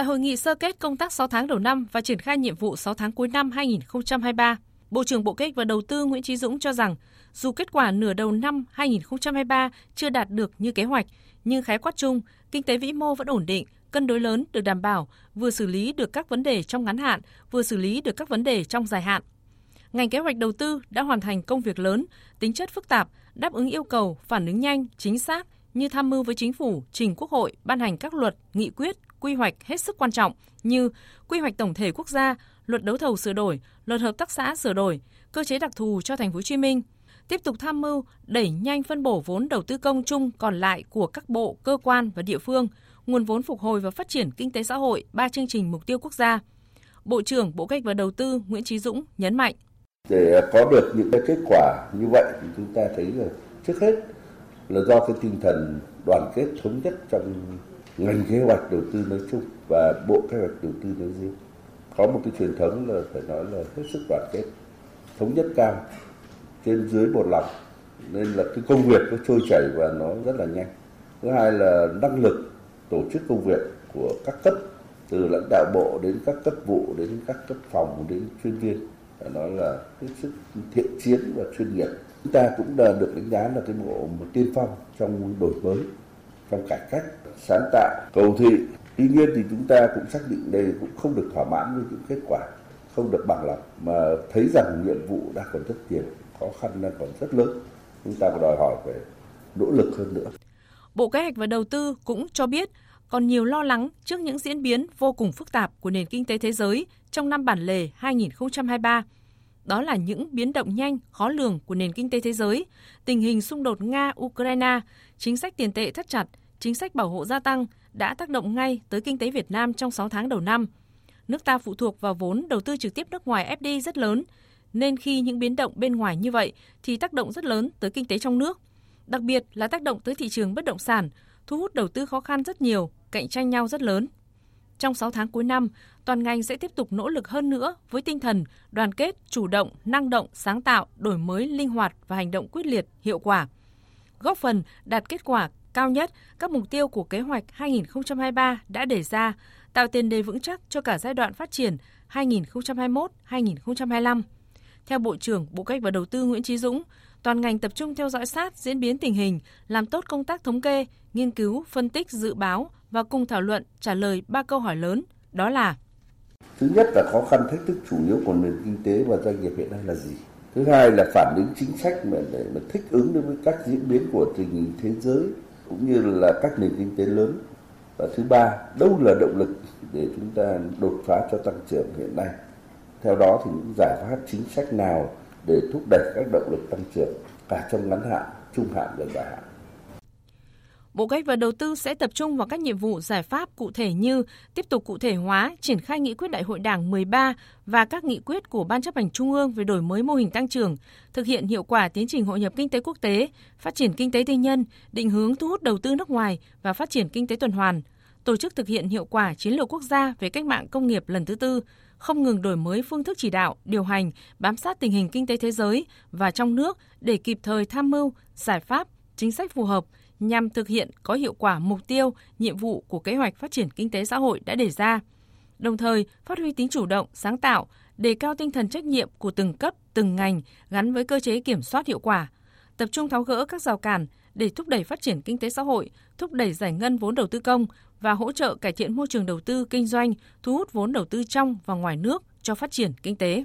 Tại hội nghị sơ kết công tác 6 tháng đầu năm và triển khai nhiệm vụ 6 tháng cuối năm 2023, Bộ trưởng Bộ Kế hoạch và Đầu tư Nguyễn Chí Dũng cho rằng, dù kết quả nửa đầu năm 2023 chưa đạt được như kế hoạch, nhưng khái quát chung, kinh tế vĩ mô vẫn ổn định, cân đối lớn được đảm bảo, vừa xử lý được các vấn đề trong ngắn hạn, vừa xử lý được các vấn đề trong dài hạn. Ngành kế hoạch đầu tư đã hoàn thành công việc lớn, tính chất phức tạp, đáp ứng yêu cầu phản ứng nhanh, chính xác như tham mưu với chính phủ, trình Quốc hội ban hành các luật, nghị quyết, quy hoạch hết sức quan trọng như quy hoạch tổng thể quốc gia, luật đấu thầu sửa đổi, luật hợp tác xã sửa đổi, cơ chế đặc thù cho thành phố Hồ Chí Minh, tiếp tục tham mưu đẩy nhanh phân bổ vốn đầu tư công chung còn lại của các bộ, cơ quan và địa phương, nguồn vốn phục hồi và phát triển kinh tế xã hội ba chương trình mục tiêu quốc gia. Bộ trưởng Bộ Kế hoạch và Đầu tư Nguyễn Chí Dũng nhấn mạnh để có được những cái kết quả như vậy thì chúng ta thấy là trước hết là do cái tinh thần đoàn kết thống nhất trong ngành kế hoạch đầu tư nói chung và bộ kế hoạch đầu tư nói riêng. Có một cái truyền thống là phải nói là hết sức đoàn kết, thống nhất cao, trên dưới một lòng. Nên là cái công việc nó trôi chảy và nó rất là nhanh. Thứ hai là năng lực tổ chức công việc của các cấp, từ lãnh đạo bộ đến các cấp vụ, đến các cấp phòng, đến chuyên viên, phải nói là hết sức thiện chiến và chuyên nghiệp. Chúng ta cũng đã được đánh giá là cái bộ một tiên phong trong đổi mới trong cải cách, sáng tạo, cầu thị. Tuy nhiên thì chúng ta cũng xác định đây cũng không được thỏa mãn với những kết quả, không được bằng lòng, mà thấy rằng nhiệm vụ đang còn rất nhiều, khó khăn đang còn rất lớn. Chúng ta phải đòi hỏi về nỗ lực hơn nữa. Bộ Kế hoạch và Đầu tư cũng cho biết còn nhiều lo lắng trước những diễn biến vô cùng phức tạp của nền kinh tế thế giới trong năm bản lề 2023. Đó là những biến động nhanh, khó lường của nền kinh tế thế giới, tình hình xung đột Nga-Ukraine, chính sách tiền tệ thắt chặt, chính sách bảo hộ gia tăng đã tác động ngay tới kinh tế Việt Nam trong 6 tháng đầu năm. Nước ta phụ thuộc vào vốn đầu tư trực tiếp nước ngoài FDI rất lớn, nên khi những biến động bên ngoài như vậy thì tác động rất lớn tới kinh tế trong nước. Đặc biệt là tác động tới thị trường bất động sản, thu hút đầu tư khó khăn rất nhiều, cạnh tranh nhau rất lớn. Trong 6 tháng cuối năm, toàn ngành sẽ tiếp tục nỗ lực hơn nữa với tinh thần đoàn kết, chủ động, năng động, sáng tạo, đổi mới, linh hoạt và hành động quyết liệt, hiệu quả. Góp phần đạt kết quả cao nhất các mục tiêu của kế hoạch 2023 đã đề ra, tạo tiền đề vững chắc cho cả giai đoạn phát triển 2021-2025. Theo Bộ trưởng Bộ Cách và Đầu tư Nguyễn Chí Dũng, toàn ngành tập trung theo dõi sát diễn biến tình hình, làm tốt công tác thống kê, nghiên cứu, phân tích, dự báo và cùng thảo luận trả lời ba câu hỏi lớn, đó là Thứ nhất là khó khăn thách thức chủ yếu của nền kinh tế và doanh nghiệp hiện nay là gì? Thứ hai là phản ứng chính sách mà để mà thích ứng đối với các diễn biến của tình hình thế giới cũng như là các nền kinh tế lớn. Và thứ ba, đâu là động lực để chúng ta đột phá cho tăng trưởng hiện nay? Theo đó thì những giải pháp chính sách nào để thúc đẩy các động lực tăng trưởng cả trong ngắn hạn, trung hạn và dài hạn? Bộ Kế hoạch và Đầu tư sẽ tập trung vào các nhiệm vụ giải pháp cụ thể như tiếp tục cụ thể hóa, triển khai nghị quyết Đại hội Đảng 13 và các nghị quyết của Ban chấp hành Trung ương về đổi mới mô hình tăng trưởng, thực hiện hiệu quả tiến trình hội nhập kinh tế quốc tế, phát triển kinh tế tư nhân, định hướng thu hút đầu tư nước ngoài và phát triển kinh tế tuần hoàn, tổ chức thực hiện hiệu quả chiến lược quốc gia về cách mạng công nghiệp lần thứ tư, không ngừng đổi mới phương thức chỉ đạo, điều hành, bám sát tình hình kinh tế thế giới và trong nước để kịp thời tham mưu giải pháp, chính sách phù hợp nhằm thực hiện có hiệu quả mục tiêu, nhiệm vụ của kế hoạch phát triển kinh tế xã hội đã đề ra. Đồng thời, phát huy tính chủ động, sáng tạo, đề cao tinh thần trách nhiệm của từng cấp, từng ngành gắn với cơ chế kiểm soát hiệu quả, tập trung tháo gỡ các rào cản để thúc đẩy phát triển kinh tế xã hội, thúc đẩy giải ngân vốn đầu tư công và hỗ trợ cải thiện môi trường đầu tư kinh doanh, thu hút vốn đầu tư trong và ngoài nước cho phát triển kinh tế.